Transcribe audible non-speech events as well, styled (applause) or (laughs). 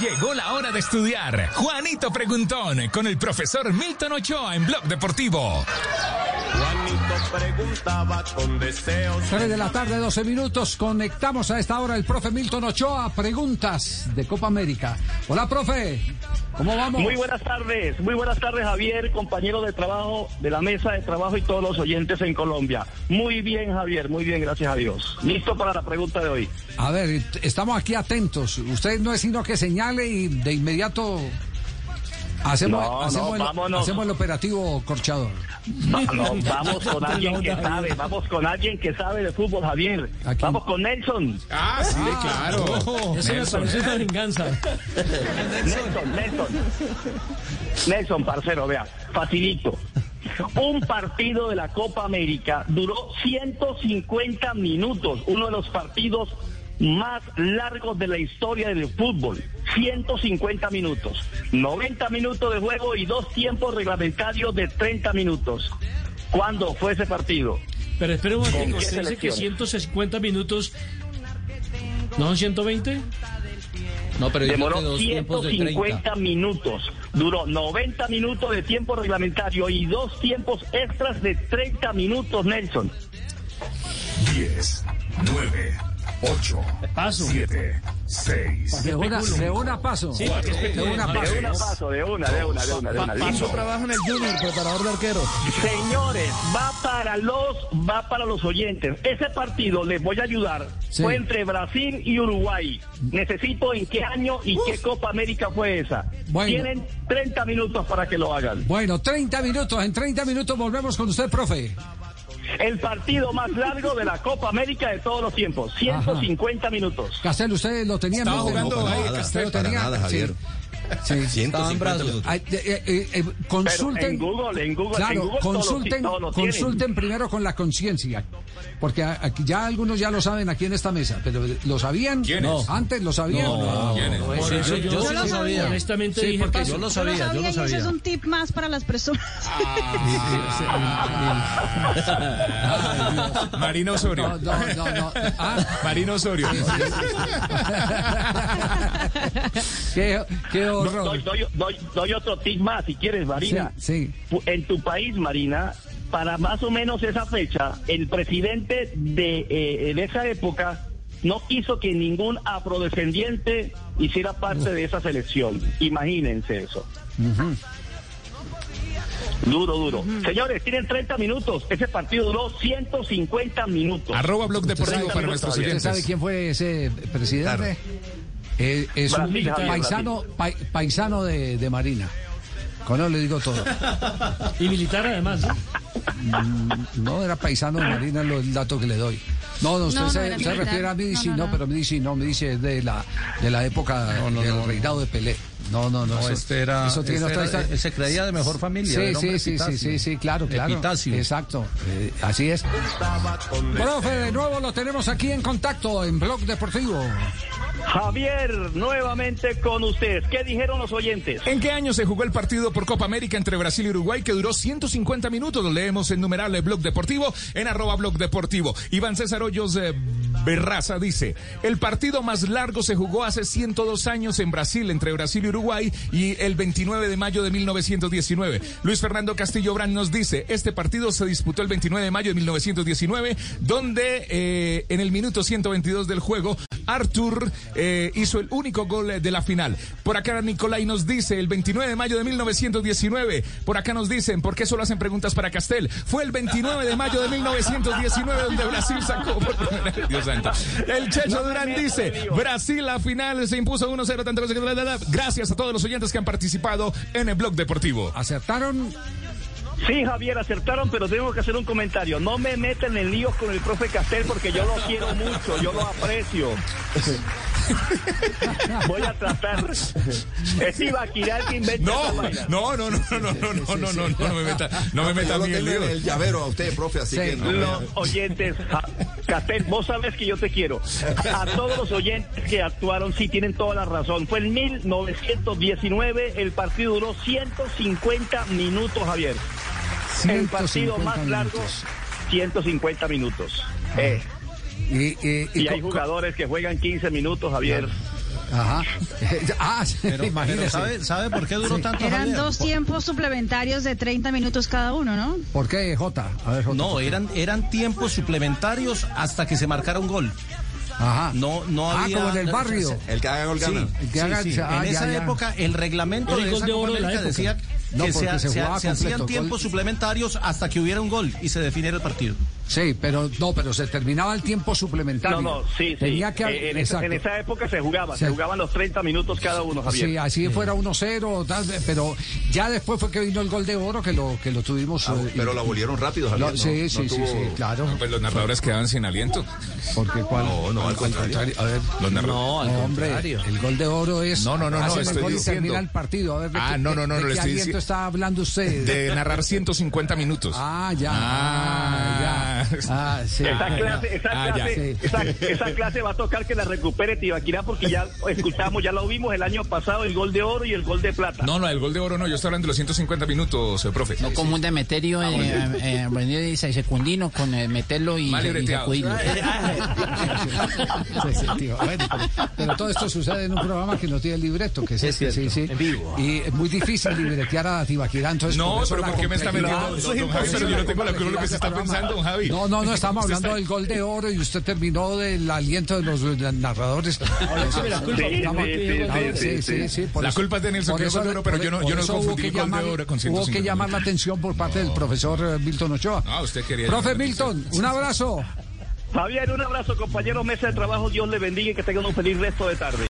Llegó la hora de estudiar. Juanito Preguntón con el profesor Milton Ochoa en Blog Deportivo. Juanito preguntaba con deseos. 3 de la tarde, 12 minutos. Conectamos a esta hora el profe Milton Ochoa. Preguntas de Copa América. Hola, profe. ¿Cómo vamos? Muy buenas tardes, muy buenas tardes Javier, compañero de trabajo de la mesa de trabajo y todos los oyentes en Colombia. Muy bien Javier, muy bien, gracias a Dios. Listo para la pregunta de hoy. A ver, estamos aquí atentos. Usted no es sino que señale y de inmediato hacemos, No, no, hacemos, el, vámonos. hacemos el operativo corchador. No, vamos con (laughs) alguien que sabe, vamos con alguien que sabe de fútbol Javier. Vamos con Nelson. Ah, sí, claro. Eso me parece una venganza. Nelson, Nelson. Nelson, parcero, vea, facilito. Un partido de la Copa América duró 150 minutos, uno de los partidos más largos de la historia del fútbol. 150 minutos. 90 minutos de juego y dos tiempos reglamentarios de 30 minutos. ¿Cuándo fue ese partido? Pero espere un momento, ¿Con qué usted dice que selección? 150 minutos. ¿No son 120? No, pero Demoró que dos tiempos de 30. 150 minutos. Duró 90 minutos de tiempo reglamentario y dos tiempos extras de 30 minutos, Nelson. 10, 9, 8, Paso. 7, 6. De una, de una paso. Sí, es de una De paso. una paso, de una, de una, de una, de una. Listo. trabajo en el Junior, preparador de arquero. Señores, va para los, va para los oyentes. Ese partido, les voy a ayudar, Sí. fue entre Brasil y Uruguay. Necesito en qué año y qué Copa América fue esa. Bueno. Tienen 30 minutos para que lo hagan. Bueno, 30 minutos. En 30 minutos volvemos con usted, profe. El partido más largo de la Copa América de todos los tiempos. 150 minutos. Castel, usted lo tenía en Estaba mente, jugando ¿no? ahí, Usted Castel, lo para tenía. nada, Javier. Sí. Sí. Estaba en 150 brazos. minutos. Ay, eh, eh, eh, Pero consulten. en Google, en Google, Claro, en Google consulten, todos los tienen. consulten primero con la conciencia, porque aquí ya algunos ya lo saben aquí en esta mesa, pero ¿lo sabían? ¿Quiénes? No. Antes lo sabían. No, por Por eso eso yo, yo sí no lo lo sabía. Honestamente Sí, dije porque paso. Yo lo Yo lo sabía, yo sabía lo y ese es sabía. un tip más para las personas. Marina Osorio. No, no, no, no. Ah, Marina Osorio. (laughs) qué, qué Doy, horror. doy- doy- doy otro tip más, si quieres, Marina. Sí, sí. Pu- En tu país, Marina, para más o menos esa fecha, el presidente de, eh, de esa época no quiso que ningún afrodescendiente hiciera parte de esa selección. Imagínense eso. Duro, duro. Señores, tienen 30 minutos. Ese partido duró 150 minutos. Arroba Blog ¿Usted Deportivo para nuestros usted ¿Usted sabe oyentes. quién fue ese presidente? Eh, es un Brasil, paisano, pai- paisano de, de Marina. Con eso le digo todo. (laughs) Y militar además. ¿no? No era paisano de Marina lo- el dato que le doy. No, no, usted No, no se, se refiere a mí, No, sí, no, no, no. pero me dice, no, me dice de la, de la época del reinado de Pelé. No, no, no. No, eso- este era, eso tiene este otra era- historia. se creía de mejor familia. Sí, sí, sí, sí, sí, sí, claro, claro. Epitacio. Exacto, eh, así es. Profe, de nuevo lo tenemos aquí en contacto en Blog Deportivo. Javier, nuevamente con ustedes. ¿Qué dijeron los oyentes? ¿En qué año se jugó el partido por Copa América entre Brasil y Uruguay que duró 150 minutos? Lo leemos en numeral Blog Deportivo en arroba Blog Deportivo. Iván César Hoyos eh, Berraza dice, el partido más largo se jugó hace 102 años en Brasil, entre Brasil y Uruguay, y el 29 de mayo de 1919. Luis Fernando Castillo Brand nos dice, este partido se disputó el 29 de mayo de 1919, donde eh, en el minuto 122 del juego, Artur eh, hizo el único gol de la final. Por acá Nicolai nos dice, el 29 de mayo de 1919, por acá nos dicen, ¿por qué solo hacen preguntas para Castel? Fue el 29 de mayo de 1919 donde Brasil sacó El Checho Durán dice, Brasil la final se impuso 1-0, tanto que... Gracias a todos los oyentes que han participado en el blog deportivo. ¿Acertaron? Sí, Javier, acertaron, pero tengo que hacer un comentario. No me meten en líos con el profe Castel porque yo lo quiero mucho, yo lo aprecio. Voy a tratar. Es Ibaquirá que inventa No, vaina. no, no, no, no, no, no, no, no, no, no me meta, no me meta a mí en el llavero a usted, profe, así Sí. que no. Los oyentes, ja- Castel, vos sabes que yo te quiero. A todos los oyentes que actuaron, sí tienen toda la razón. Fue en 1919, el partido duró 150 minutos, Javier. El partido 150 más largo, minutos. 150 minutos. Eh, Y, y- y y hay jugadores que juegan 15 minutos, Javier. Ajá. (laughs) ah, sí, Pero, pero imagínese. ¿sabe, ¿sabe por qué duró tanto Eran Javier? dos tiempos suplementarios de 30 minutos cada uno, ¿no? ¿Por qué, Jota? A ver, Jota. No, eran, eran tiempos suplementarios hasta que se marcara un gol. Ajá. No, no Ah, había. como en el barrio. El que haga gol Sí, gana. El que sí, haga- sí. ah, en ya, esa ya. época el reglamento el de esa de oro de la decía No, que se, porque se se- jugaba se hacían tiempos gol. suplementarios hasta que hubiera un gol y se definiera el partido. Sí, pero no, pero se terminaba el tiempo suplementario. No, no, sí, sí. Tenía que Eh, en, esa, en esa época se jugaba, Sí. se jugaban los 30 minutos cada uno, Javier. Sí, así fuera 1-0, tal vez, pero ya después fue que vino el gol de oro que lo que lo tuvimos. Ah, eh, pero y- la volvieron rápido, Javier. lo- no- sí, no sí, sí, tuvo- sí, claro. Pues los narradores quedaban sin aliento. Porque cuál, No, no, al contrario. A ver, Los narradores. No, al hombre, contrario. el gol de oro es. No, no, no, no, hacen el estoy gol y diciendo- termina el partido. A ver, ¿de Ah, qué- no, no, no, no, le estoy aliento dici- está hablando usted? De narrar 150 minutos. Ah, ya. Ah. ya. Ah, sí. Esa Ah, clase, esa, Ah, ya. clase, Sí. esa, esa clase va a tocar que la recupere Tibaquirá porque ya escuchamos, ya lo vimos el año pasado, el gol de oro y el gol de plata. No, no, el gol de oro no, yo estoy hablando de los 150 minutos, eh, profe. No como un Demeterio eh, eh, eh, secundino con eh, meterlo y, y sacudirlo. Sí, sí, tío. Bueno, pero, pero todo esto sucede en un programa que no tiene libreto, que es, este, sí, sí. en vivo. Y es muy difícil libretear a Tibaquirá, entonces No, pero ¿por qué me está metiendo? Don, don Javi, pero yo no tengo la culpa de lo que se está pensando, don Javi. No, no, no, estamos hablando está- del gol de oro y usted terminó del aliento de los narradores. La culpa. Ah, es de Nelson, por que de oro, pero yo no- yo no confundí que gol de llamar- oro con Hubo 150 que llamar la atención por parte del profesor eh, Milton Ochoa. No, usted quería Profe Milton, un abrazo. Javier, un abrazo, compañero, mesa de trabajo, Dios le bendiga y que tengan un feliz resto de tarde.